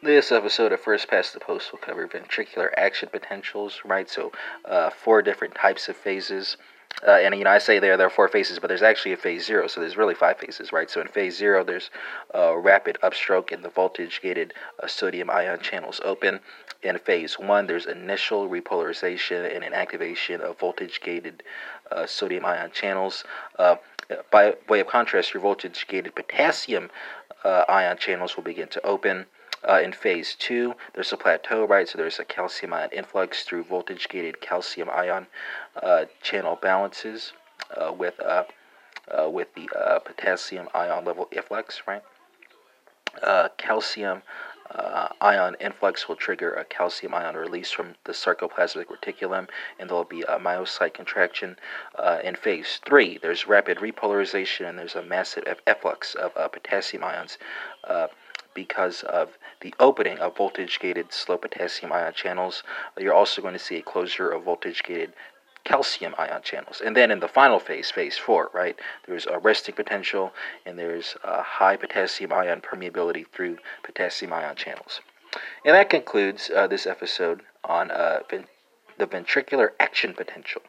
This episode of First Past the Post will cover ventricular action potentials, right? So, uh, four different types of phases. Uh, and you know, I say there there are four phases, but there's actually a phase zero, so there's really five phases, right? So in phase zero, there's uh, rapid upstroke and the voltage-gated uh, sodium ion channels open. In phase one, there's initial repolarization and inactivation of voltage-gated uh, sodium ion channels. Uh, by way of contrast, your voltage-gated potassium ion channels will begin to open. Uh, in phase two, there's a plateau, right? So there's a calcium ion influx through voltage gated calcium ion uh, channel balances uh, with uh, uh, with the uh, potassium ion level efflux, right? calcium ion influx will trigger a calcium ion release from the sarcoplasmic reticulum, and there'll be a myocyte contraction. in phase three, there's rapid repolarization, and there's a massive efflux of potassium ions because of the opening of voltage gated slow potassium ion channels. You're also going to see a closure of voltage gated calcium ion channels. And then in the final phase, phase four, right, there's a resting potential and there's a high potassium ion permeability through potassium ion channels. And that concludes uh, this episode on uh, the ventricular action potential.